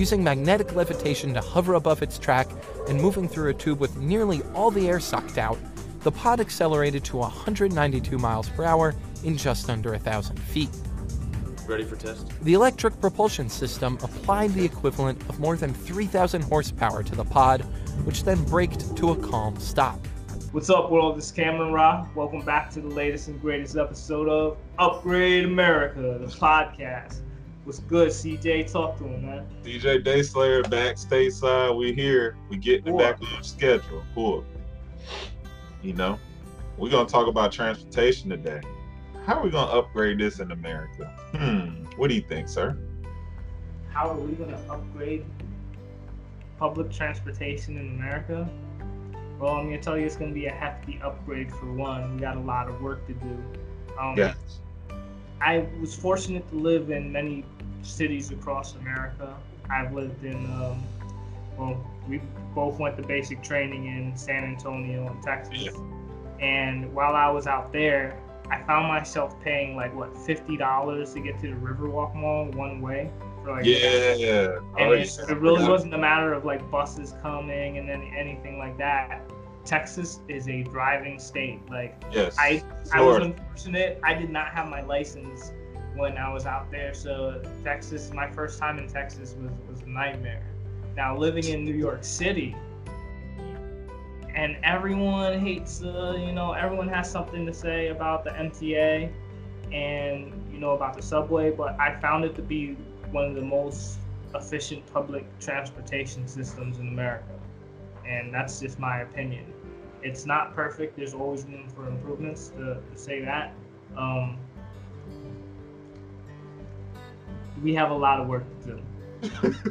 using magnetic levitation to hover above its track and moving through a tube with nearly all the air sucked out, the pod accelerated to 192 miles per hour in just under a thousand feet. Ready for test? The electric propulsion system applied the equivalent of more than 3,000 horsepower to the pod, which then braked to a calm stop. What's up, world? This is Cameron Ra. Welcome back to the latest and greatest episode of Upgrade America, the podcast. What's good, CJ? Talk to him, man. DJ Dayslayer back stateside. We here. We getting Cool. back on schedule. Cool. You know, we're gonna talk about transportation today. How are we gonna upgrade this in America? Hmm. What do you think, sir? How are we going to upgrade public transportation in America? Well, I'm going to tell you it's going to be a hefty upgrade for one. We got a lot of work to do. Um, Yes. I was fortunate to live in many cities across America. I've lived in, um, well, we both went to basic training in San Antonio and Texas. Yeah. And while I was out there, I found myself paying like what fifty dollars to get to the Riverwalk Mall one way for like Yeah. and Oh, it, it really wasn't a matter of like buses coming and then anything like that. Texas is a driving state. Like Yes. I, I was unfortunate. I did not have my license when I was out there, so Texas. My first time in Texas was was a nightmare. Now living in New York City, and everyone hates. Uh, you know, everyone has something to say about the MTA, and you know about the subway. But I found it to be one of the most efficient public transportation systems in America, and that's just my opinion it's not perfect. There's always room for improvements to, to say that. Um, we have a lot of work to do,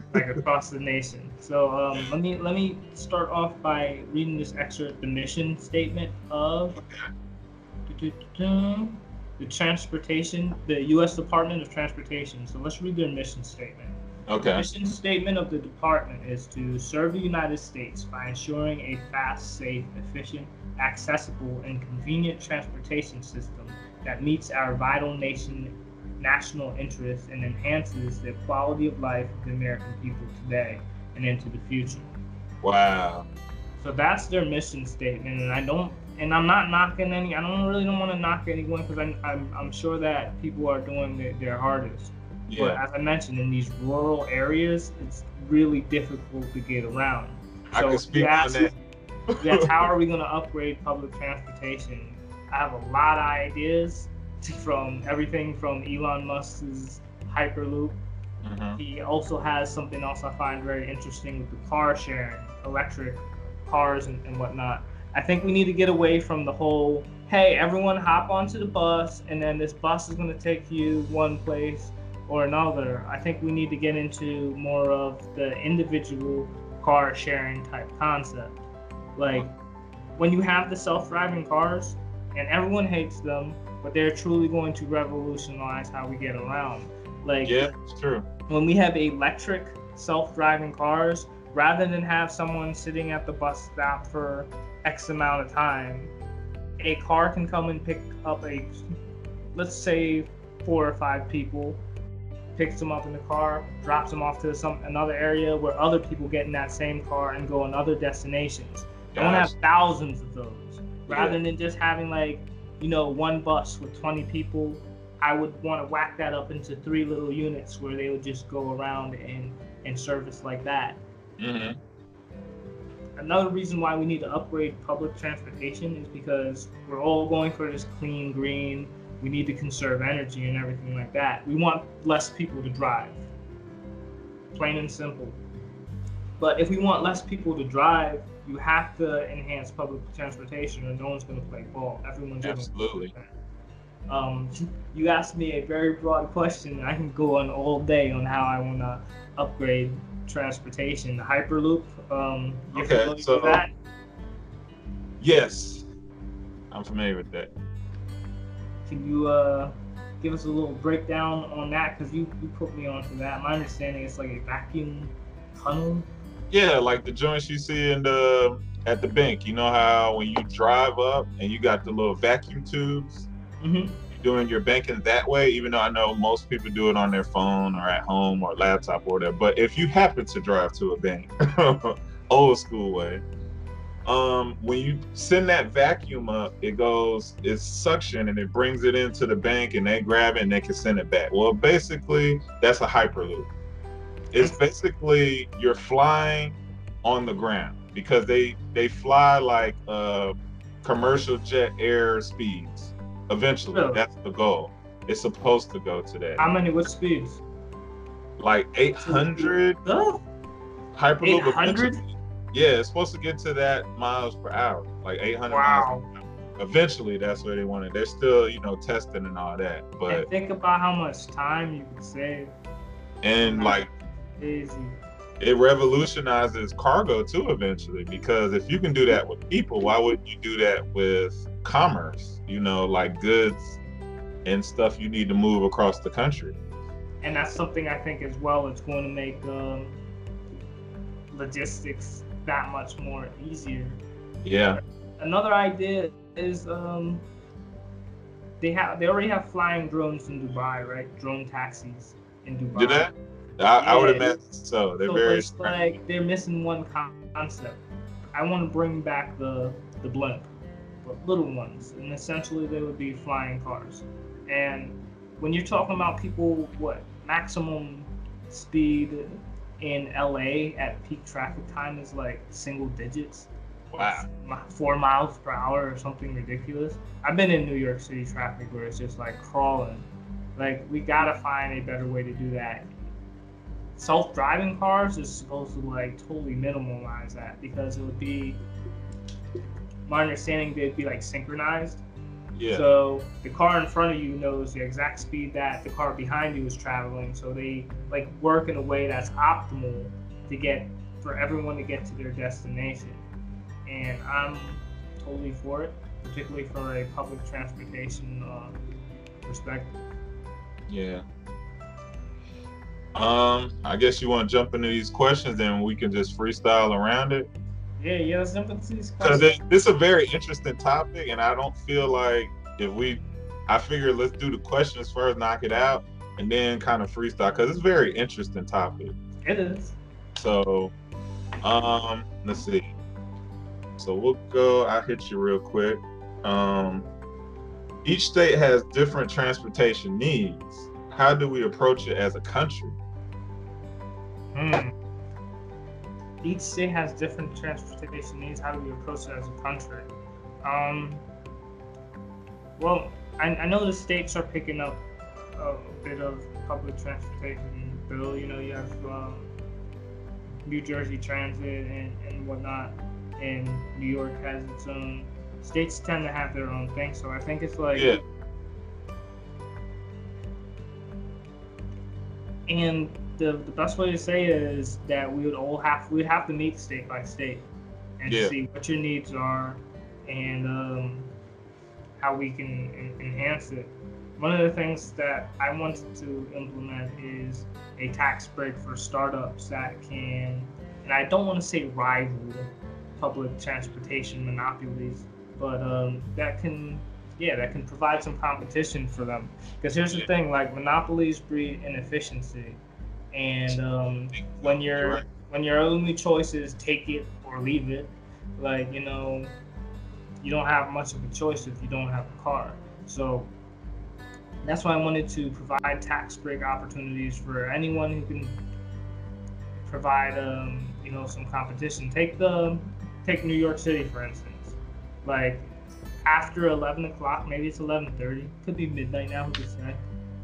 like across the nation. So um, let me let me start off by reading this excerpt, the mission statement of the transportation, the U.S. Department of Transportation. So let's read their mission statement. The Okay. mission statement of the department is to serve the United States by ensuring a fast, safe, efficient, accessible, and convenient transportation system that meets our vital nation national interests and enhances the quality of life of the American people today and into the future. Wow. So that's their mission statement, and I don't, and I'm not knocking any. I don't really don't want to knock anyone because I'm, I'm I'm sure that people are doing their, their hardest. But Yeah. as I mentioned, in these rural areas, it's really difficult to get around. I can speak on ask- that. That's how are we going to upgrade public transportation? I have a lot of ideas from everything from Elon Musk's Hyperloop. Mhm. He also has something else I find very interesting with the car sharing, electric cars and, and whatnot. I think we need to get away from the whole, hey, everyone hop onto the bus and then this bus is going to take you one place or another. I think we need to get into more of the individual car sharing type concept. Like when you have the self driving cars, and everyone hates them, but they're truly going to revolutionize how we get around. Like Yeah, it's true. when we have electric self-driving cars rather than have someone sitting at the bus stop for x amount of time a car can come and pick up a let's say four or five people picks them up in the car drops them off to some another area where other people get in that same car and go on other destinations don't have thousands of those rather Yeah. than just having like you know one bus with 20 people i would want to whack that up into three little units where they would just go around and and service like that. Mhm. another reason why we need to upgrade public transportation is because we're all going for this clean green we need to conserve energy and everything like that. We want less people to drive. Plain and simple. But if we want less people to drive you have to enhance public transportation or no one's going to play ball everyone's Absolutely. um, you asked me a very broad question. I can go on all day on how I want to upgrade transportation. The Hyperloop, um, Okay, so- that? Yes. I'm familiar with that. Can you uh, give us a little breakdown on that? Because you, you put me onto that. My understanding is like a vacuum tunnel. Yeah, like the joints you see in the at the bank. You know how when you drive up and you got the little vacuum tubes, hmm doing your banking that way, even though I know most people do it on their phone or at home or laptop or whatever. But if you happen to drive to a bank, old school way, um, when you send that vacuum up, it goes, it's suction and it brings it into the bank and they grab it and they can send it back. Well, basically, that's a hyperloop. It's basically you're flying on the ground because they they fly like uh, commercial jet air speeds. Eventually, Really? that's the goal. It's supposed to go to that. How many what speeds? like 800 Oh, hyperloop. 800? Yeah, it's supposed to get to that miles per hour, like 800 wow. miles. Eventually, that's where they want it. They're still, you know, testing and all that. But and think about how much time you can save. and like Easy. it revolutionizes cargo too eventually because if you can do that with people, why wouldn't you do that with commerce? You know, like goods and stuff you need to move across the country. and that's something I think as well. It's going to make um, logistics that much more easier. Yeah. Another idea is um, they have they already have flying drones in Dubai, right? Drone taxis in Dubai. Do that? I, I would imagine so. They're So very it's like they're missing one concept. I want to bring back the the blimp, but little ones, and essentially they would be flying cars. And when you're talking about people, what maximum speed in LA at peak traffic time is like single digits, wow. four miles per hour or something ridiculous. I've been in New York City traffic where it's just like crawling. Like we gotta find a better way to do that. Self-driving cars is supposed to like totally minimalize that because it would be, my understanding, they'd be like synchronized. Yeah. So the car in front of you knows the exact speed that the car behind you is traveling. So they like work in a way that's optimal to get for everyone to get to their destination. And I'm totally for it, particularly for a public transportation uh, perspective. Yeah. Um, I guess you want to jump into these questions and we can just freestyle around it. Yeah, yeah, let's jump into these Because questions. this is a very interesting topic, and I don't feel like if we, I figure let's do the questions first, knock it out, and then kind of freestyle because it's a very interesting topic. It is. So, um, let's see. So we'll go. I'll hit you real quick. Um, each state has different transportation needs. How do we approach it as a country? Hmm. Each state has different transportation needs. How do we approach it as a country? Um, well, I, I know the states are picking up a bit of public transportation bill. You know, you have um, New Jersey Transit and, and whatnot, and New York has its own. States tend to have their own thing, so I think it's like. Yeah. And the, the best way to say it is that we would all have we would have to meet state by state and Yeah. see what your needs are and um, how we can en- enhance it. One of the things that I wanted to implement is a tax break for startups that can, and I don't want to say rival public transportation monopolies, but um, that can, yeah, that can provide some competition for them. Because here's the thing: like monopolies breed inefficiency, and um, when your when your only choice is take it or leave it, like you know, you don't have much of a choice if you don't have a car. So that's why I wanted to provide tax break opportunities for anyone who can provide, um, you know, some competition. Take the take New York City for instance. Like after 11 o'clock, maybe it's 11:30, could be midnight now, who could say?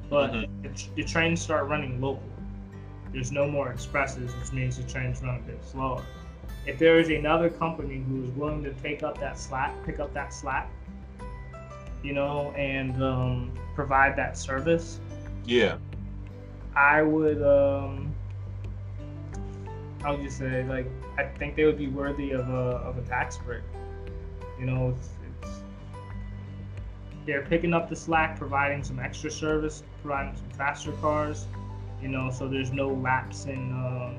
But Mhm. the, the trains start running local. There's no more expresses, which means the trains run a bit slower. If there is another company who is willing to take up that slack, pick up that slack, you know, and um, provide that service, Yeah. I would, um, how would you say, like, I think they would be worthy of a, of a tax break. You know, it's, it's, they're picking up the slack, providing some extra service, providing some faster cars, you know, so there's no lapse in, um,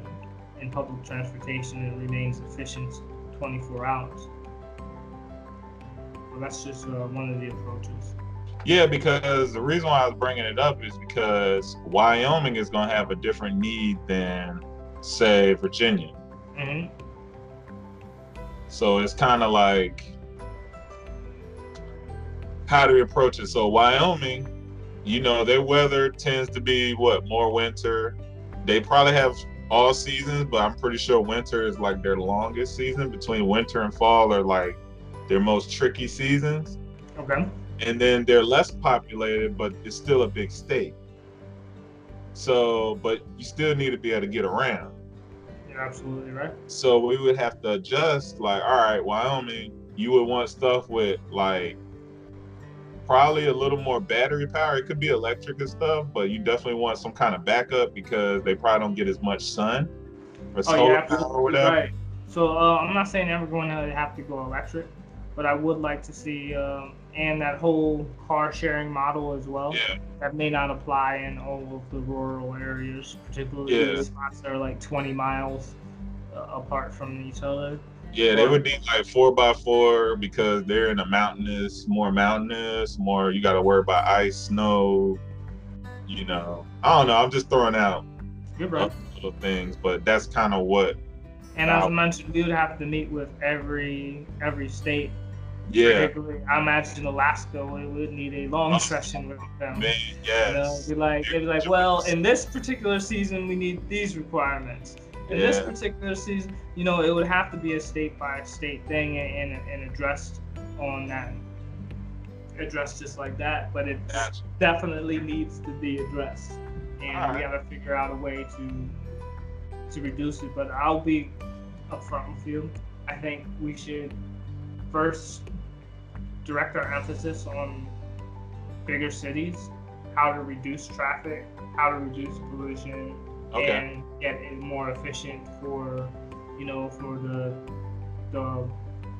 in public transportation. It remains efficient 24 hours. So that's just uh, one of the approaches. Yeah, because the reason why I was bringing it up is because Wyoming is going to have a different need than, say, Virginia. hmm So it's kind of like, how do we approach it? So Wyoming, you know, their weather tends to be what more winter. They probably have all seasons, but I'm pretty sure winter is like their longest season. Between winter and fall are like their most tricky seasons. Okay. and then they're less populated, but it's still a big state. So, but you still need to be able to get around. You're absolutely right. So we would have to adjust. Like, all right, Wyoming, you would want stuff with like probably a little more battery power. It could be electric and stuff, but you definitely want some kind of backup because they probably don't get as much sun or Oh, solar you're power or whatever. right. So uh, I'm not saying ever going to have to go electric, but I would like to see um, and that whole car sharing model as well. Yeah, That may not apply in all of the rural areas, particularly Yeah. spots that are like 20 miles uh, apart from each other. Yeah, they would need like four by four because they're in a mountainous, more mountainous, more you got to worry about ice, snow. You know, I don't know. I'm just throwing out little things, but that's kind of what. And as I mentioned, we would have to meet with every every state. Yeah, Particularly, I imagine Alaska we would need a long Oh, session with them. man. You know, Yes. be like, they'd be like, well, in this particular season, we need these requirements. In this particular season, you know, it would have to be a state by state thing and, and, and addressed on that, addressed just like that. But it Gotcha. definitely needs to be addressed, and we Alright. gotta figure out a way to to reduce it. But I'll be upfront with you. I think we should first direct our emphasis on bigger cities, how to reduce traffic, how to reduce pollution, Okay. and get it more efficient for, you know, for the the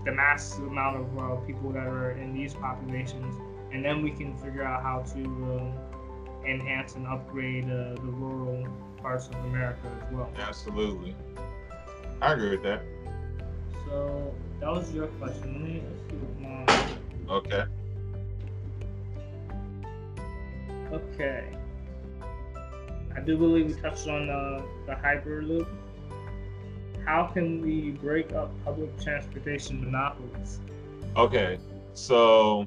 the mass amount of uh, people that are in these populations, and then we can figure out how to uh, enhance and upgrade uh, the rural parts of America as well. Absolutely. I agree with that. So that was your question. Let me let's see what mine. Okay. Okay. I do believe we touched on uh, the Hyperloop. How can we break up public transportation monopolies? Okay. So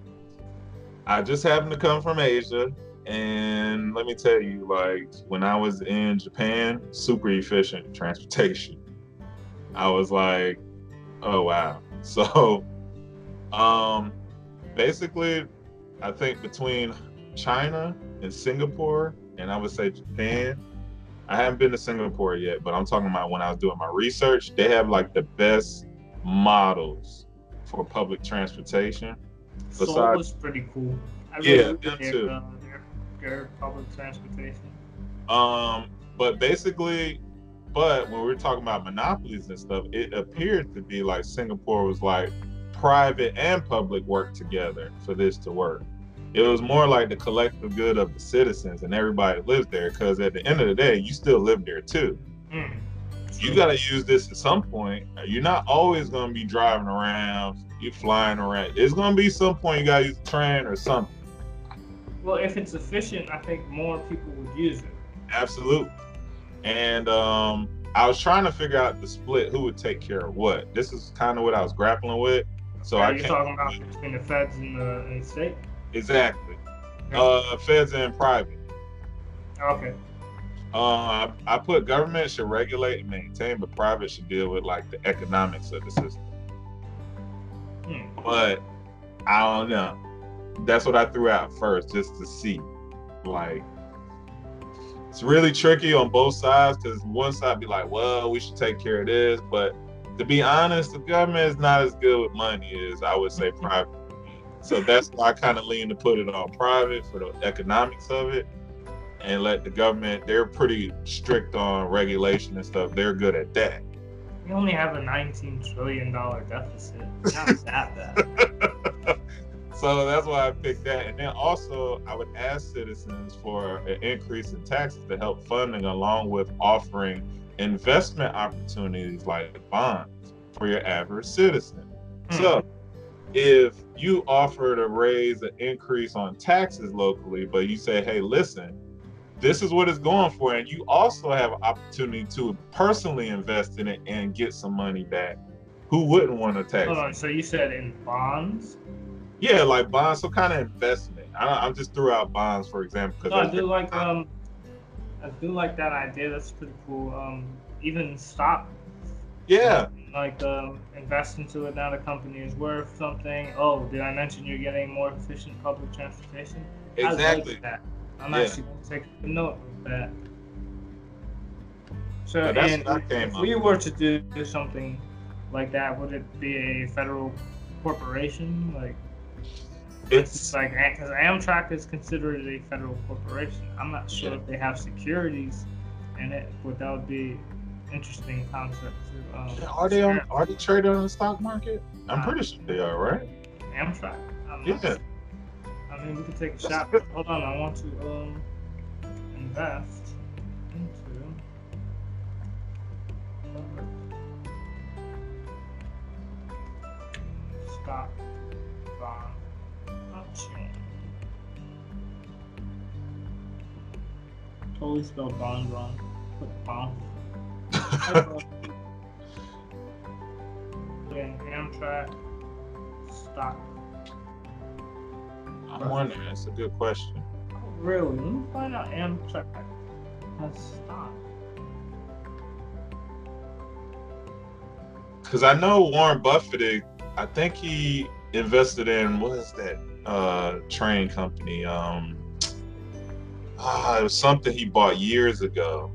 I just happened to come from Asia. And let me tell you, like when I was in Japan, super efficient transportation. I was like, oh wow. So um basically I think between China and Singapore, and I would say Japan. I haven't been to Singapore yet, but I'm talking about when I was doing my research, they have like the best models for public transportation. Seoul Besides- was pretty cool. I Yeah, them their, too. Uh, their, their public transportation. Um, but basically, but when we we're talking about monopolies and stuff, it appeared to be like Singapore was like private and public work together for this to work. It was more like the collective good of the citizens and everybody lives there. Because at the end of the day, you still live there too. Mm. You got to use this at some point. You're not always going to be driving around, You're flying around. It's going to be some point you got to use the train or something. Well, if it's efficient, I think more people would use it. Absolutely. And um, I was trying to figure out the split, who would take care of what. This is kind of what I was grappling with. So Are I you talking about between the feds and the, and the state? Exactly. Yeah. Uh, feds and private. Okay. Uh, I, put government should regulate and maintain, but private should deal with like the economics of the system. Hmm. But I don't know. That's what I threw out first, just to see. Like, it's really tricky on both sides because one side be like, well, we should take care of this, but to be honest, the government is not as good with money as I would say private. So that's why I kind of lean to put it on private for the economics of it and let the government, they're pretty strict on regulation and stuff. They're good at that. We only have a 19 trillion dollar deficit. Not that bad. so that's why I picked that. And then also, I would ask citizens for an increase in taxes to help funding, along with offering investment opportunities like bonds for your average citizen. Hmm. So, if you offer to raise an increase on taxes locally, but you say, hey, listen, this is what it's going for. And you also have an opportunity to personally invest in it and get some money back. Who wouldn't want to tax? Hold on. So you said in bonds? Yeah, like bonds, so kind of investment. I, am just threw out bonds, for example. No, I do like um, I do like that idea. That's pretty cool. Um, even stock. Yeah. Like um, invest into it now. The company is worth something. Oh, did I mention you're getting more efficient public transportation? Exactly. Like that. I'm yeah. actually going to take a note of that. So, yeah, and if we were to do something like that, would it be a federal corporation? Like, it's like because Amtrak is considered a federal corporation. I'm not sure yeah. if they have securities in it, but that would be interesting concept. To, um, are they on? Are they traded on the stock market? I'm uh, pretty sure they are, right? Amtrak. yeah. I mean, we can take a shot. Hold on, I want to um invest into stock bond option. Totally spelled bond wrong. Put bond. Amtrak stock I'm wondering. That's a good question. Oh, really? Let me find out Amtrak has stock. Because I know Warren Buffett. I think he invested in what is that uh, train company? Um, ah, it was something he bought years ago.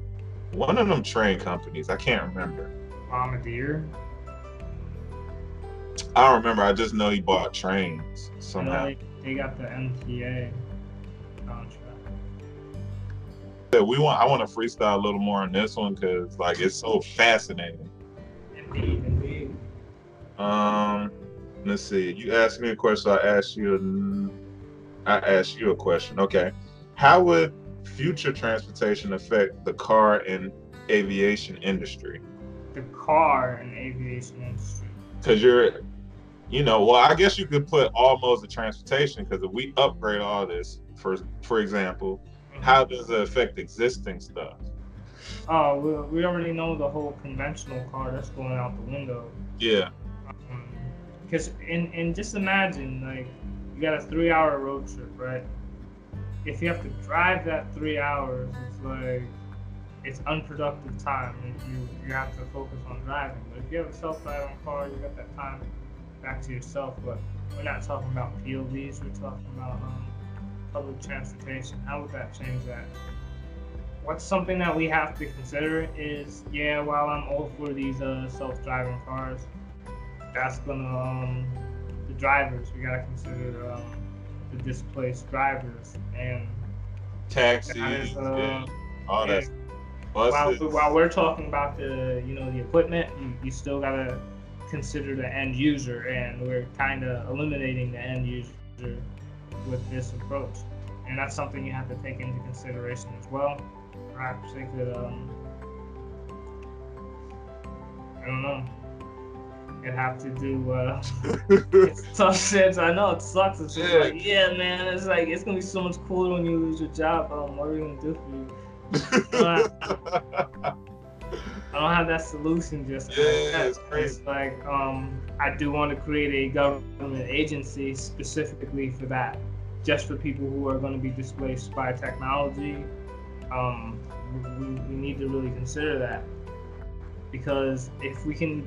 One of them train companies. I can't remember. Bombardier. I don't remember. I just know he bought trains somehow. They got the MTA contract. Yeah, we want. I want to freestyle a little more on this one because like it's so fascinating. Indeed, indeed. Um, let's see. You asked me a question. I asked you. I asked you a question. Okay, how would future transportation affect the car and aviation industry? The car and aviation industry. Because you're you know, well, I guess you could put all modes of transportation because if we upgrade all this, for for example, mm-hmm. how does it affect existing stuff? Oh, we, we already know the whole conventional car that's going out the window. Yeah. Because um, in in just imagine like you got a three hour road trip, right? If you have to drive that three hours, it's like it's unproductive time. You you have to focus on driving. But if you have a self driving car, you got that time back to yourself, but we're not talking about POVs, we're talking about um, public transportation. How would that change that? What's something that we have to consider is, yeah, while I'm all for these uh, self-driving cars, that's gonna, um, the drivers, we gotta consider um, the displaced drivers and taxis, is, uh, yeah, all that. While, while we're talking about the, you know, the equipment, you, you still gotta consider the end user, and we're kind of eliminating the end user with this approach. And that's something you have to take into consideration as well. Perhaps they could, um, I don't know, have to do. Uh, tough sense. I know it sucks. It's just yeah. like, yeah, man. It's like it's gonna be so much cooler when you lose your job. Um, what are we gonna do for you? I don't have that solution just yeah, like it's crazy. It's like um, I do want to create a government agency specifically for that, just for people who are going to be displaced by technology. Um, we, we need to really consider that because if we can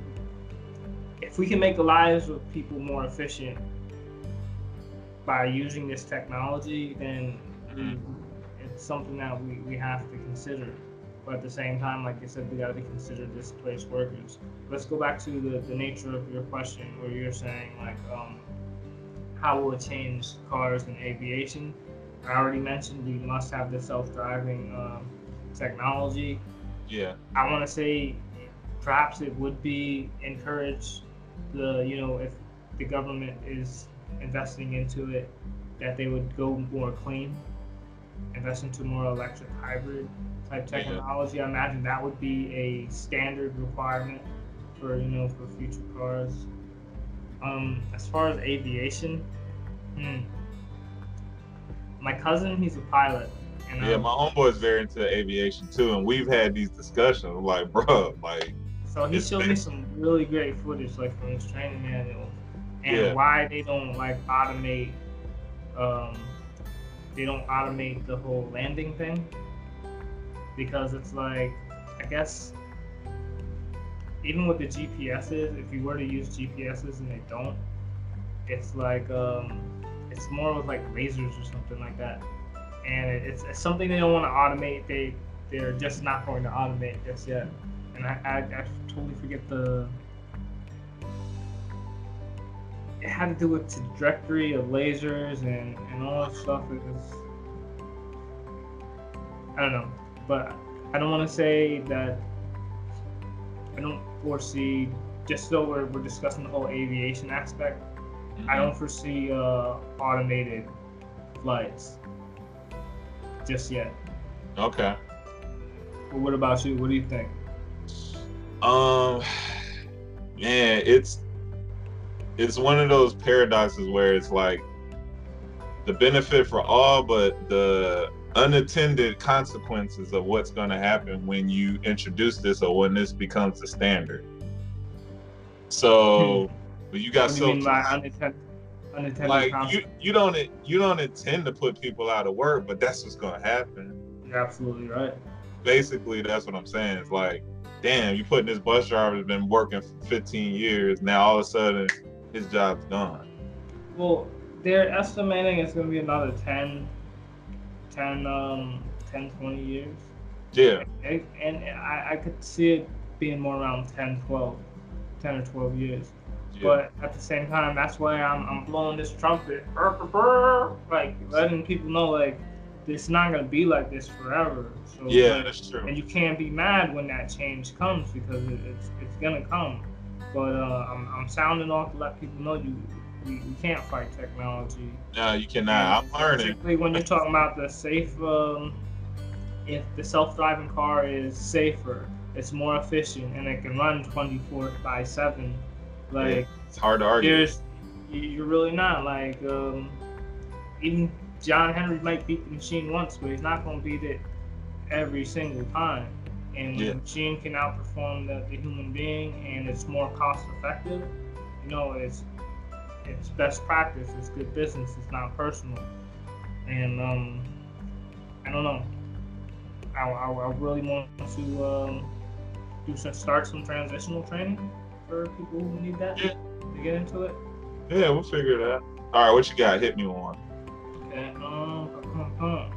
if we can make the lives of people more efficient by using this technology, then mm-hmm. it's something that we, we have to consider. But at the same time, like you said, we got to consider displaced workers. Let's go back to the, the nature of your question where you're saying, like, um, how will it change cars and aviation? I already mentioned we must have the self-driving um, technology. Yeah. I want to say perhaps it would be encouraged the you know if the government is investing into it that they would go more clean, invest into more electric hybrid type technology. I imagine that would be a standard requirement for you know for future cars. Um, as far as aviation, hmm. my cousin, he's a pilot. And Yeah, um, my homeboy is very into aviation too, and we've had these discussions. Like, bro, like, So he It's showed me some really great footage, like from his training manual, and Yeah. why they don't like automate. Um, they don't automate the whole landing thing because it's like, I guess, even with the GPSs, if you were to use GPSs and they don't, it's like um, it's more with like lasers or something like that, and it's, it's something they don't want to automate. They they're just not going to automate just yet and I, I, I totally forget the. It had to do with trajectory of lasers and, and all that stuff. It was. I don't know, but I don't want to say that. I don't foresee, just though we're, we're discussing the whole aviation aspect, I don't foresee uh, automated flights just yet. okay. But what about you? What do you think? Um, man, it's it's one of those paradoxes where it's like the benefit for all, but the unattended consequences of what's going to happen when you introduce this or when this becomes the standard. So, but you got so mean by unintended, unintended like you you don't you don't intend to put people out of work, but that's what's going to happen. You're absolutely right. basically that's what I'm saying. It's like, damn, you putting this bus driver that's been working for 15 years, now all of a sudden his job's gone. Well, they're estimating it's going to be another 10, 10, um, 10, 20 years. Yeah, And, and I, I could see it being more around 10, 12, 10 or 12 years. yeah. But at the same time, that's why I'm, I'm blowing this trumpet, like letting people know, like, it's not going to be like this forever. So, yeah, like, that's true. and you can't be mad when that change comes because it, it's it's gonna come. But uh, I'm, I'm sounding off to let people know you we, we can't fight technology. No, you cannot. I'm learning. Particularly when you're talking about the safe. Um, if the self-driving car is safer, it's more efficient, and it can run 24 by 7. Like It's hard to argue. you- you're really not like um, even John Henry might beat the machine once, but he's not gonna beat it every single time. And when Yeah. the machine can outperform the, the human being, and it's more cost effective. You know, it's it's best practice. It's good business. It's not personal. And um, I don't know. I, I, I really want to um, do some start some transitional training for people who need that Yeah. to get into it. Yeah, we'll figure it out. All right, what you got? Hit me one. Um.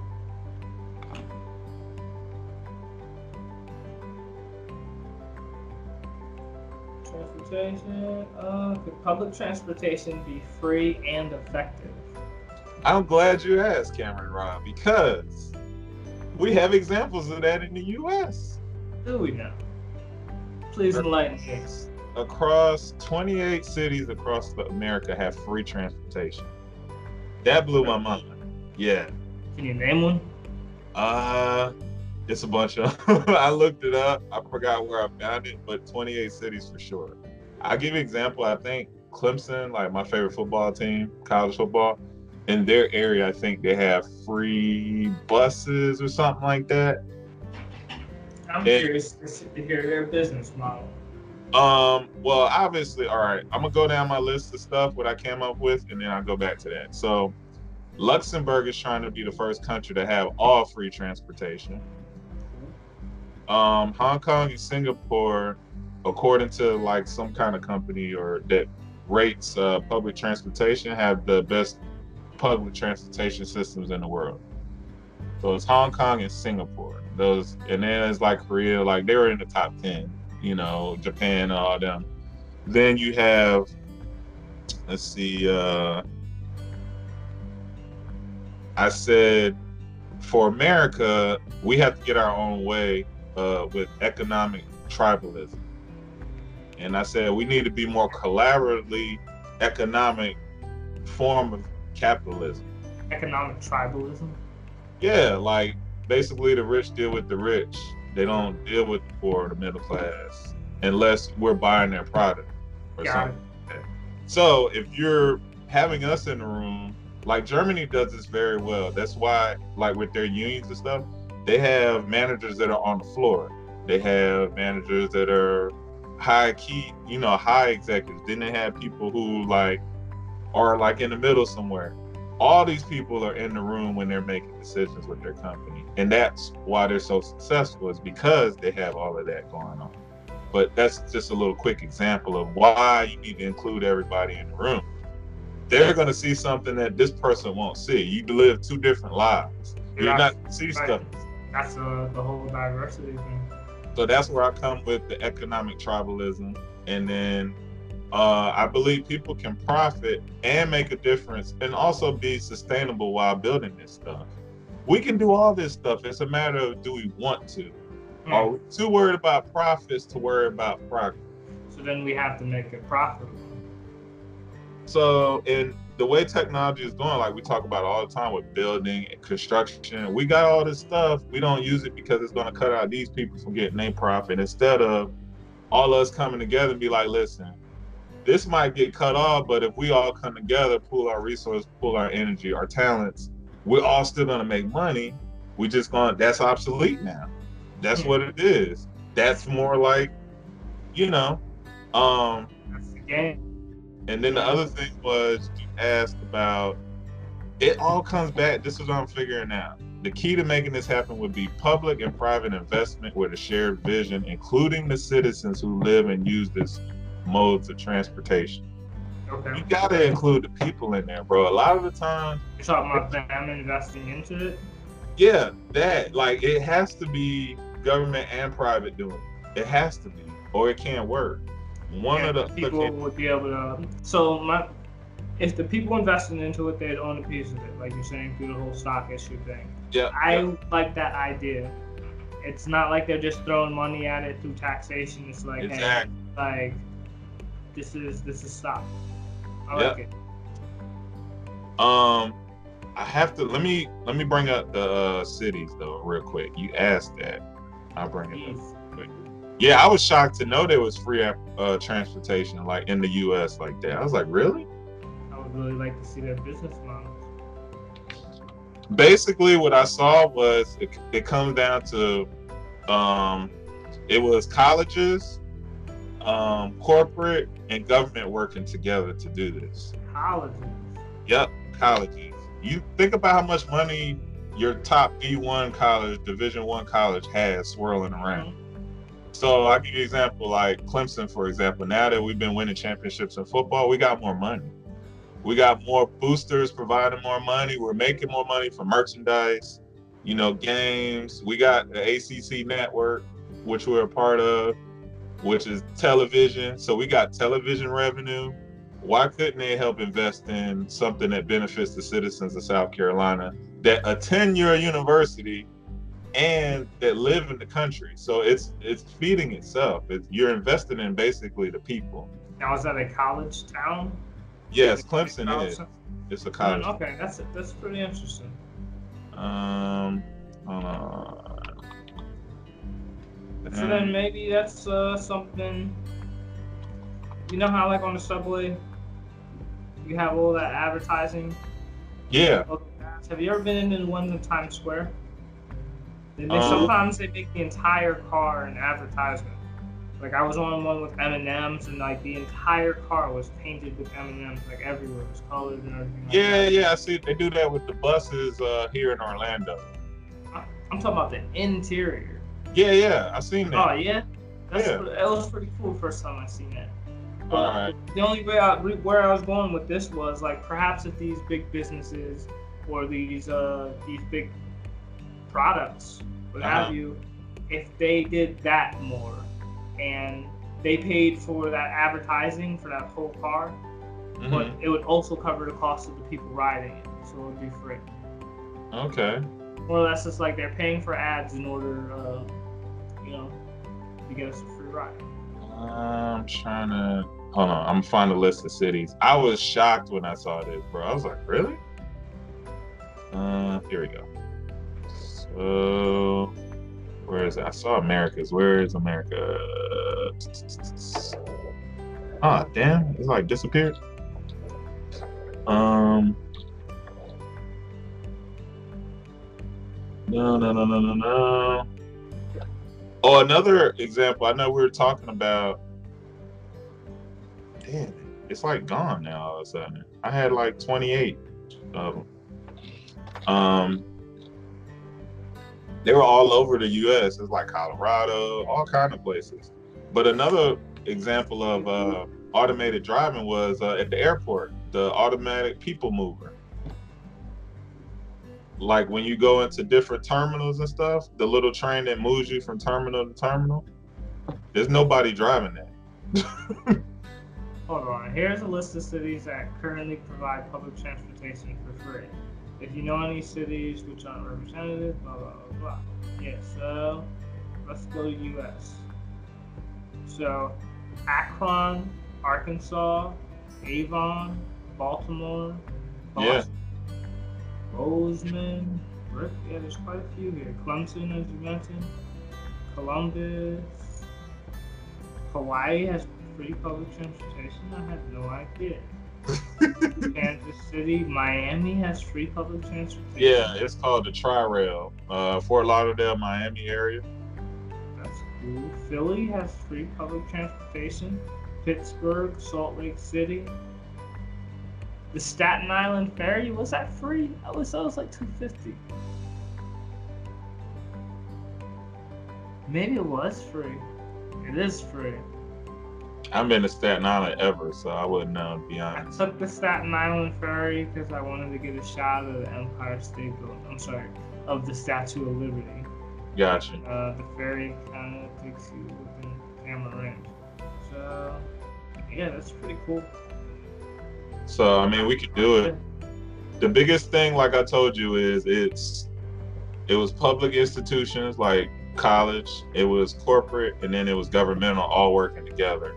Transportation. Uh, could public transportation be free and effective? I'm glad you asked, Cameron Rob, because we have examples of that in the U.S. Do we know? Please enlighten us. Across 28 cities across America have free transportation. That blew my mind. Yeah. Can you name one? Uh, it's a bunch of. I looked it up. I forgot where I found it, but 28 cities for sure. I'll give you an example. I think Clemson, like my favorite football team, college football, in their area, I think they have free buses or something like that. I'm Yeah. curious to hear their business model. Um, well, obviously, all right. I'm gonna go down my list of stuff what I came up with, and then I'll go back to that. So, Luxembourg is trying to be the first country to have all free transportation. Um, Hong Kong and Singapore, according to like some kind of company or that rates uh, public transportation, have the best public transportation systems in the world. So it's Hong Kong and Singapore. Those, and then it's like Korea, like they were in the top ten you know, Japan, and all them. Then you have, let's see, uh, I said for America, we have to get our own way uh, with economic tribalism. And I said we need to be more collaboratively economic form of capitalism. Economic tribalism. Yeah, like basically the rich deal with the rich. They don't deal with the poor or the middle class unless we're buying their product or Got something. So if you're having us in the room, like Germany does this very well. That's why, like with their unions and stuff, they have managers that are on the floor. They have managers that are high key, you know, high executives. Then they have people who like are like in the middle somewhere. All these people are in the room when they're making decisions with their company. And that's why they're so successful, is because they have all of that going on. But that's just a little quick example of why you need to include everybody in the room. They're going to see something that this person won't see. You live two different lives. You're not see right. stuff. That's uh, the whole diversity thing. So that's where I come with the economic tribalism. And then uh, I believe people can profit and make a difference and also be sustainable while building this stuff. We can do all this stuff. It's a matter of do we want to? Hmm. Are we too worried about profits to worry about progress? So then we have to make it profitable. So, in the way technology is going, like we talk about all the time with building and construction, we got all this stuff. We don't use it because it's going to cut out these people from getting their profit. Instead of all us coming together and be like, listen, this might get cut off, but if we all come together, pool our resources, pool our energy, our talents, we're all still going to make money. We just gonna that's obsolete now. That's what it is. That's more like, you know, um, That's the game. and then the other thing was you asked about it all comes back. This is what I'm figuring out. The key to making this happen would be public and private investment with a shared vision, including the citizens who live and use this modes of transportation. Okay. You gotta include the people in there, bro. A lot of the time, You're talking about them investing into it. yeah, that like it has to be government and private doing it. It has to be, or it can't work. One of the people would be able to. So my, if the people investing into it, they'd own a piece of it, like you're saying through the whole stock issue thing. yeah, I yeah. like that idea. It's not like they're just throwing money at it through taxation. It's like, exactly. hey, like this is this is stop. I Yeah. like it. Um, I have to let me let me bring up the uh, cities though real quick. You asked that. I'll bring it up. Yeah, I was shocked to know there was free uh, transportation like in the U.S. like that. I was like, really? I would really like to see their business model. Basically, what I saw was it, it comes down to um, it was colleges, um, corporate, and government working together to do this. Colleges. Yep, colleges. You think about how much money your top D1 college, Division One college has swirling around. So I'll give you an example, like Clemson, for example. Now that we've been winning championships in football, we got more money. We got more boosters providing more money. We're making more money from merchandise, you know, games. We got the ACC network, which we're a part of, which is television. So we got television revenue. Why couldn't they help invest in something that benefits the citizens of South Carolina that attend your university and that live in the country? So it's it's feeding itself. It's, you're investing in basically the people. Now is that a college town? Yes, Is it a Clemson college is. town? It's a college. Okay, that's that's pretty interesting. Um, hold So then maybe that's uh, something. You know how like on the subway, you have all that advertising. yeah, all the ads? Have you ever been in the ones in Times Square? They, they Um, sometimes they make the entire car an advertisement. Like I was on one with M and M's, and like the entire car was painted with M and M's, like everywhere, it was colored and everything. Like yeah, that. yeah. I see they do that with the buses uh, here in Orlando. I'm talking about the interior. Yeah, yeah. I seen that. Oh yeah, that's Yeah. it was pretty cool first time I seen that. But Alright. the only way I, where I was going with this was like perhaps if these big businesses or these uh these big products, what Uh-huh. have you, if they did that more and they paid for that advertising for that whole car, Mhm. but it would also cover the cost of the people riding it, so it would be free. Okay. More or less, it's like they're paying for ads in order, uh, you know, to get us a free ride. I'm trying to hold on. I'm find a list of cities. I was shocked when I saw this, bro. I was like, really? Uh, here we go. So, where is it? I saw America's. Where is America? Ah, damn! It's like disappeared. Um. No, no, no, no, no, no. Oh, another example. I know we were talking about. Damn, it's like gone now. All of a sudden, I had like 28 of them. Um, they were all over the U.S. It's like Colorado, all kind of places. But another example of uh, automated driving was uh, at the airport, the automatic people mover. Like when you go into different terminals and stuff, the little train that moves you from terminal to terminal. There's nobody driving that. Hold on. Here's a list of cities that currently provide public transportation for free. If you know any cities which aren't represented, blah blah blah blah. Yeah, so let's go to US. So Akron, Arkansas, Avon, Baltimore, Yeah. Boston, Bozeman, yeah, there's quite a few here. Clemson, as you mentioned, Columbus, Hawaii has free public transportation. I had no idea. Kansas City, Miami has free public transportation. Yeah, it's called the Tri Rail, uh, Fort Lauderdale, Miami area. That's cool. Philly has free public transportation. Pittsburgh, Salt Lake City. The Staten Island ferry was that free? I was that was like two fifty. Maybe it was free. It is free. I haven't been to Staten Island ever, so I wouldn't know to be I honest. took the Staten Island ferry because I wanted to get a shot of the Empire State Building. I'm sorry, of the Statue of Liberty. Gotcha. Uh, the ferry kind of takes you within camera range. So, yeah, that's pretty cool. So I mean, we could do it. The biggest thing, like I told you, is it's it was public institutions like college, it was corporate, and then it was governmental, all working together.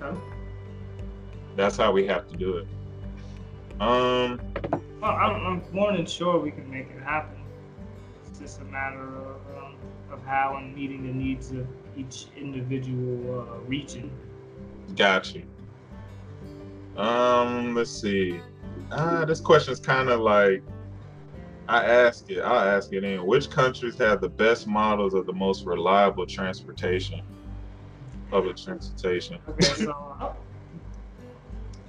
Okay. That's how we have to do it. Um, Well, I'm, I'm more than sure we can make it happen. It's just a matter of, um, of how and meeting the needs of each individual uh, region. got you. Um, let's see. Ah, this question is kind of like I ask it. I'll ask it in. Which countries have the best models of the most reliable transportation? Public transportation. Okay, so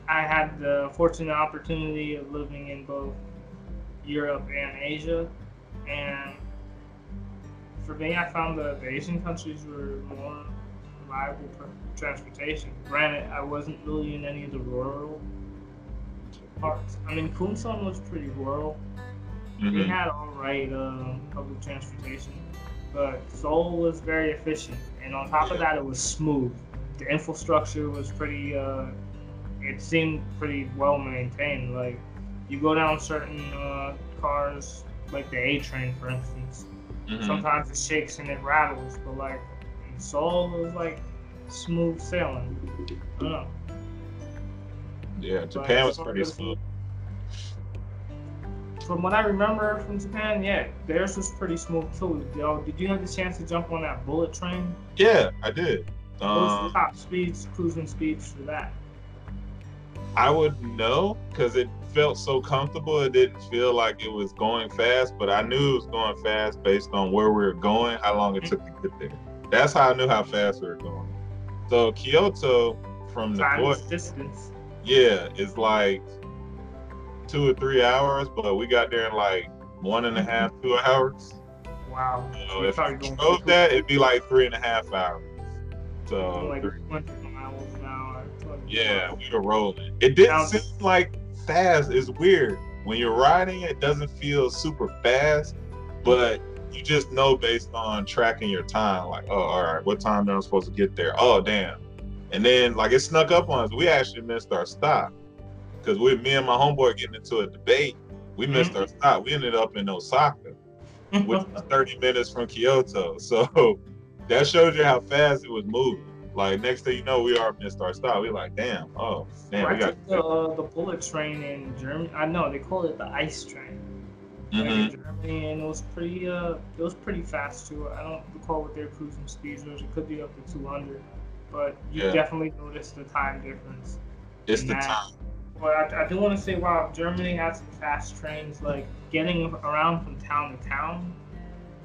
I had the fortunate opportunity of living in both Europe and Asia, and for me, I found that the Asian countries were more reliable transportation. Granted, I wasn't really in any of the rural parts. I mean, Kunsan was pretty rural. They Mhm. had all right um, public transportation, but Seoul was very efficient, and on top of that, it was smooth. The infrastructure was pretty. Uh, it seemed pretty well maintained. Like you go down certain uh, cars, like the A train, for instance. Mhm. Sometimes it shakes and it rattles, but like in Seoul, it was like smooth sailing. I don't know. Yeah, Japan was pretty smooth. From what I remember from Japan, yeah, theirs was pretty smooth too. Yo, did you have the chance to jump on that bullet train? Yeah, I did. What was Um, the top speeds, cruising speeds for that? I would know because it felt so comfortable. It didn't feel like it was going fast, but I knew it was going fast based on where we were going, how long it took to get there. That's how I knew how fast we were going. So Kyoto from the Nagoya, distance. yeah, is like two or three hours, but we got there in like one and a half, two hours. Wow. So if I drove that, it'd be like three and a half hours. So like three- miles an hour. Yeah, we were rolling. It didn't seem like fast. It's weird. When you're riding, it doesn't feel super fast, but you just know based on tracking your time, like, oh, all right, what time am I supposed to get there? Oh, damn. And then, like, it snuck up on us. We actually missed our stop because we, me and my homeboy, getting into a debate. We missed our stop. We ended up in Osaka, which was 30 minutes from Kyoto. So that shows you how fast it was moving. Like next thing you know, we are missed our stop. We're like, damn, oh, damn, I we got. took the, uh, the bullet train in Germany. I know they call it the ICE train. Mhm. in Germany, and it was pretty. Uh, it was pretty fast too. I don't recall what their cruising speeds was. It could be up to 200, but you Yeah. definitely noticed the time difference. It's the Nah. time. But I, I do want to say, wow, Germany has some fast trains, like getting around from town to town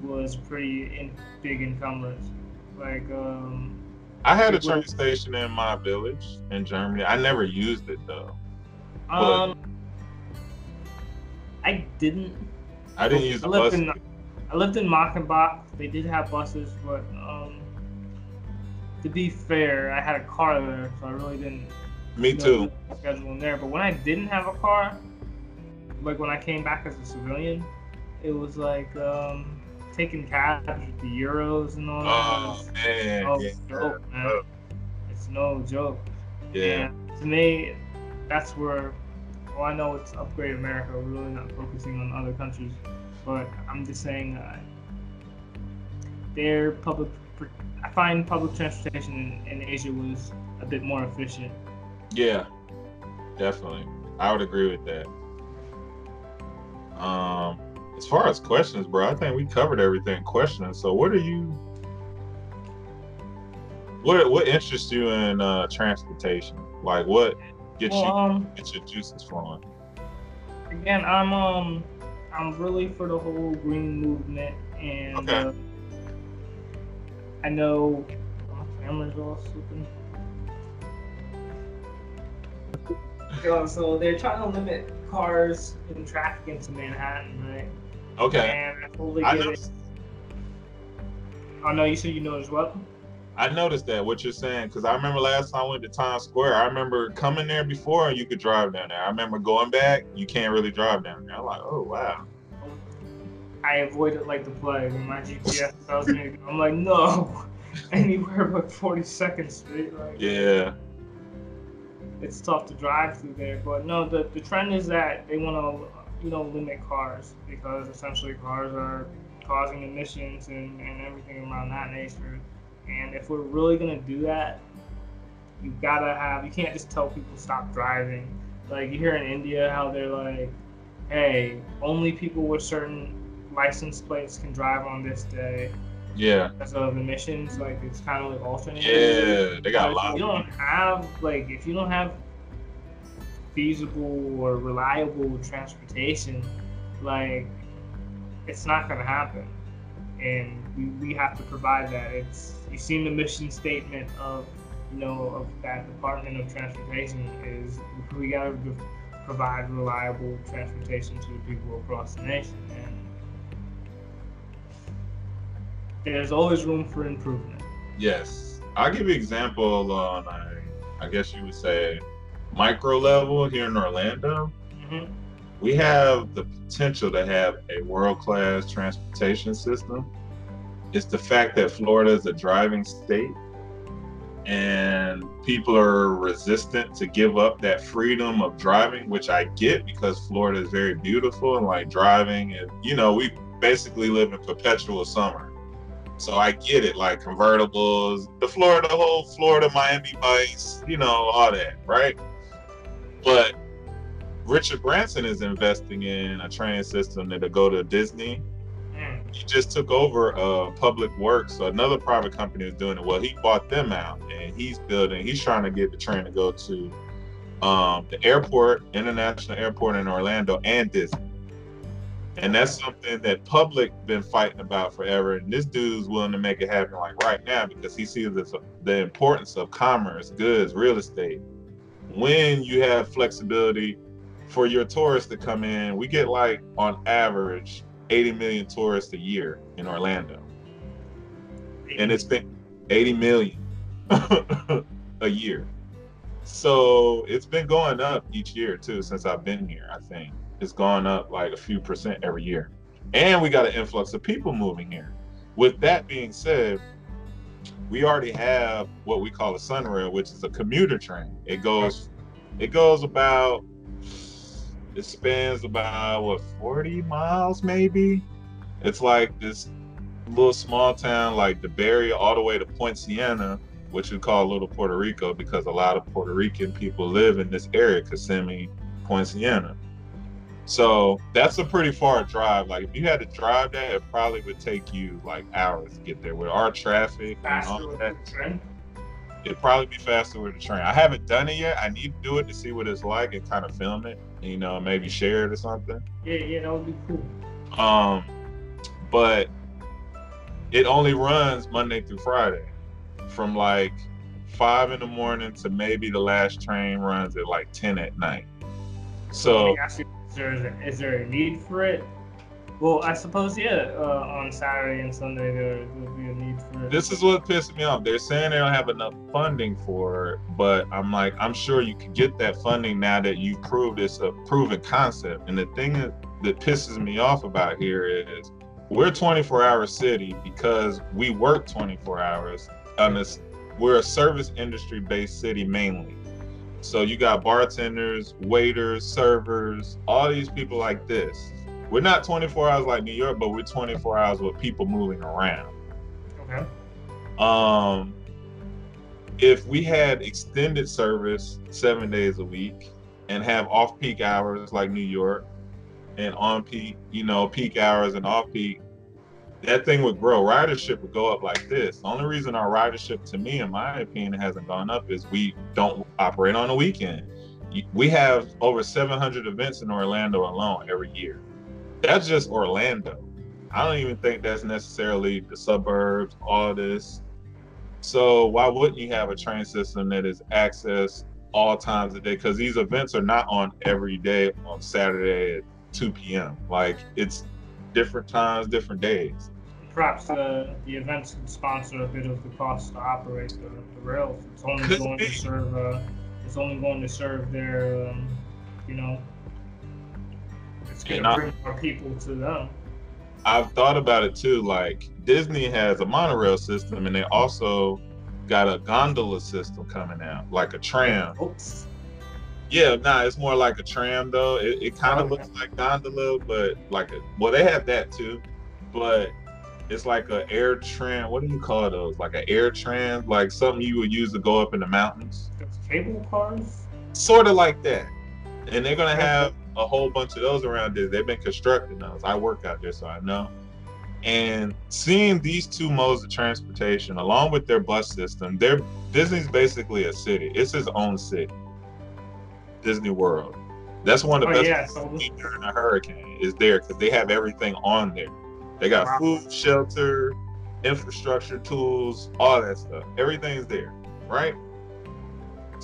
was pretty in, big encumbrance. Like, um, I had a It was- train station in my village in Germany. I never used it though. um, I didn't. I didn't use I the lived bus. in I lived in Mackenbach. They did have buses, but um, to be fair, I had a car there, so I really didn't Me too. schedule in there. But when I didn't have a car, like when I came back as a civilian, it was like um, taking cabs with the euros and all that. Oh It's man, no yeah. joke, man. Oh, It's no joke. yeah. And to me, that's where. Well, I know it's upgrade America. We're really not focusing on other countries, but I'm just saying uh, their public. I find public transportation in, in Asia was a bit more efficient. Yeah, definitely. I would agree with that. Um, as far as questions, bro, I think we covered everything questioning. So, what are you? What what interests you in uh, transportation? Like, what gets Well, you um, gets your juices flowing? again, I'm um, I'm really for the whole green movement, and Okay. uh, I know my camera's all slipping. Yo, so they're trying to limit cars and traffic into Manhattan, right? Okay, And I totally I get it. noticed, Oh no, you said you know as well. I noticed that what you're saying because I remember last time I went to Times Square. I remember coming there before and you could drive down there. I remember going back, you can't really drive down there. I'm like, oh wow. I avoid it like the plague. When my GPS tells me, I'm like, no, anywhere but 40 seconds straight. Like, Yeah, it's tough to drive through there. But no, the, the trend is that they want to, you know, limit cars because essentially cars are causing emissions and, and everything around that nature. And if we're really gonna do that, you gotta have. You can't just tell people stop driving. Like you hear in India how they're like, hey, only people with certain license plates can drive on this day yeah, because of emissions. Like it's kind of like alternating. yeah. They got a lot. If you don't have like if you don't have feasible or reliable transportation, like it's not gonna happen. And we, we have to provide that. It's you've seen the mission statement of you know of that Department of Transportation is we gotta provide reliable transportation to the people across the nation and there's always room for improvement. Yes, I'll give you an example on a, I guess you would say, micro level here in Orlando. hmm We have the potential to have a world class transportation system. It's the fact that Florida is a driving state and people are resistant to give up that freedom of driving, which I get because Florida is very beautiful and like driving and you know, we basically live in perpetual summer. So I get it, like convertibles, the Florida, the whole Florida Miami bikes, you know, all that, right? But Richard Branson is investing in a train system that'll go to Disney. He just took over uh, Public Works, so another private company is doing it. Well, he bought them out, and he's building. He's trying to get the train to go to um, the airport, international airport in Orlando, and Disney. And that's something that public been fighting about forever. And this dude's willing to make it happen like right now because he sees this, the importance of commerce, goods, real estate. When you have flexibility for your tourists to come in, we get like on average 80 million tourists a year in Orlando. And it's been 80 million a year. So it's been going up each year too since I've been here, I think. It's gone up like a few percent every year. And we got an influx of people moving here. With that being said, we already have what we call a SunRail, which is a commuter train. It goes it goes about it spans about what 40 miles maybe. It's like this little small town like DeBary all the way to Poinciana, which we call Little Puerto Rico because a lot of Puerto Rican people live in this area, Kissimmee, Poinciana. So that's a pretty far drive. Like if you had to drive that, it probably would take you like hours to get there with our traffic and all that. With the trend. It'd probably be faster with the train. I haven't done it yet. I need to do it to see what it's like and kind of film it. You know, maybe share it or something. Yeah, yeah, that would be cool. Um, but it only runs Monday through Friday, from like five in the morning to maybe the last train runs at like ten at night. So, Let me ask you, is there, is there a need for it? Well, I suppose yeah. Uh, on Saturday and Sunday there will be a need for this is what pissed me off. They're saying they don't have enough funding for it, but I'm like, I'm sure you can get that funding now that you've proved it's a proven concept. And the thing that, that pisses me off about here is we're a 24 hour city because we work 24 hours on this. We're a service industry based city mainly. So you got bartenders, waiters, servers, all these people like this. We're not 24 hours like New York, but we're 24 hours with people moving around. okay. Um, if we had extended service seven days a week and have off peak hours like New York and on peak, you know, peak hours and off peak, that thing would grow. Ridership would go up like this. The only reason our ridership, to me, in my opinion, hasn't gone up is we don't operate on the weekend. We have over 700 events in Orlando alone every year. That's just Orlando. I don't even think that's necessarily the suburbs, all this. So why wouldn't you have a train system that is accessed all times of day? Because these events are not on every day on Saturday at 2 p.m. Like it's different times, different days. Perhaps uh, the events could sponsor a bit of the cost to operate the, the rails. It's only Could going be. to serve. Uh, it's only going to serve their, um, you know. It's going to bring more people to them. I've thought about it too. Like Disney has a monorail system, and they also got a gondola system coming out, like a tram. Oops. Yeah, nah, it's more like a tram though. It, it kind of Okay. looks like gondola, but like a well, they have that too, but it's like an air tram. What do you call those? Like an air tram, like something you would use to go up in the mountains, cable cars. sort of like that. And they're gonna have a whole bunch of those around there. They've been constructing those. I work out there, so I know. And seeing these two modes of transportation, along with their bus system, they're Disney's basically a city. It's his own city. Disney World. That's one of Oh the best yeah, so during a hurricane is there because they have everything on there. They got Wow. food, shelter, infrastructure, tools, all that stuff. Everything's there, right?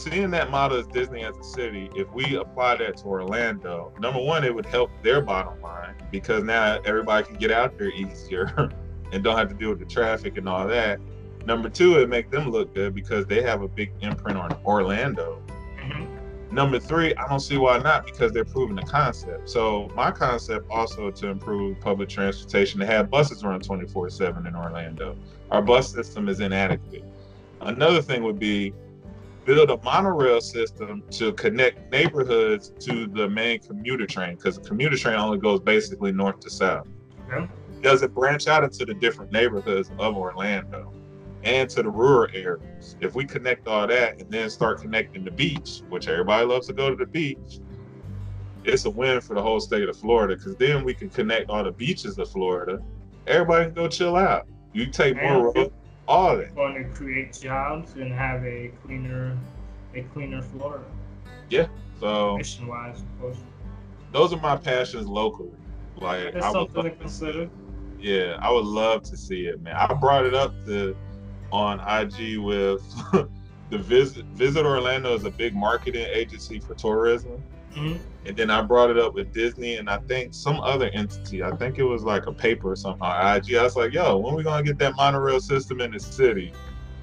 Seeing that model as Disney as a city, if we apply that to Orlando, number one, it would help their bottom line because now everybody can get out there easier and don't have to deal with the traffic and all that. Number two, it make them look good because they have a big imprint on Orlando. Mhm. Number three, I don't see why not because they're proving the concept. So my concept also to improve public transportation to have buses run 24/7 in Orlando. Our bus system is inadequate. Another thing would be build a monorail system to connect neighborhoods to the main commuter train because the commuter train only goes basically north to south. Okay. Does it branch out into the different neighborhoods of Orlando and to the rural areas? If we connect all that and then start connecting the beach, which everybody loves to go to the beach, it's a win for the whole state of Florida because then we can connect all the beaches of Florida. Everybody can go chill out. You take more road, all that. Going to create jobs and have a cleaner, a cleaner Florida, Yeah. So mission wise, of course. those are my passions locally. Like That's I would something to love consider. Yeah, I would love to see it, man. I brought it up to on IG with the visit Visit Orlando is a big marketing agency for tourism. Mhm. And then I brought it up with Disney and I think some other entity. I think it was like a paper or something on IG. I was like, yo, when we gonna get that monorail system in the city?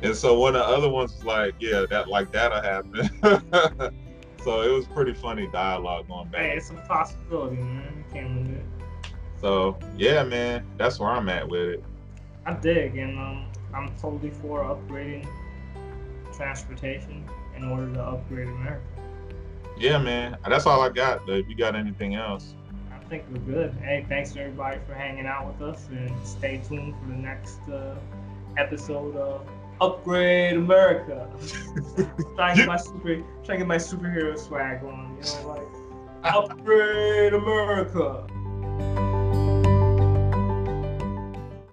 And so one of the other ones was like, yeah, that like that'll happen. so it was pretty funny dialogue going back. Hey, it's a possibility, man. You can't limit it. So yeah, man, that's where I'm at with it. I dig, and um, I'm totally for upgrading transportation in order to upgrade America. Yeah, man. That's all I got. Though. If you got anything else, I think we're good. Hey, thanks to everybody for hanging out with us, and stay tuned for the next uh, episode of Upgrade America. trying to get my super, trying to get my superhero swag on, you know, like Upgrade America.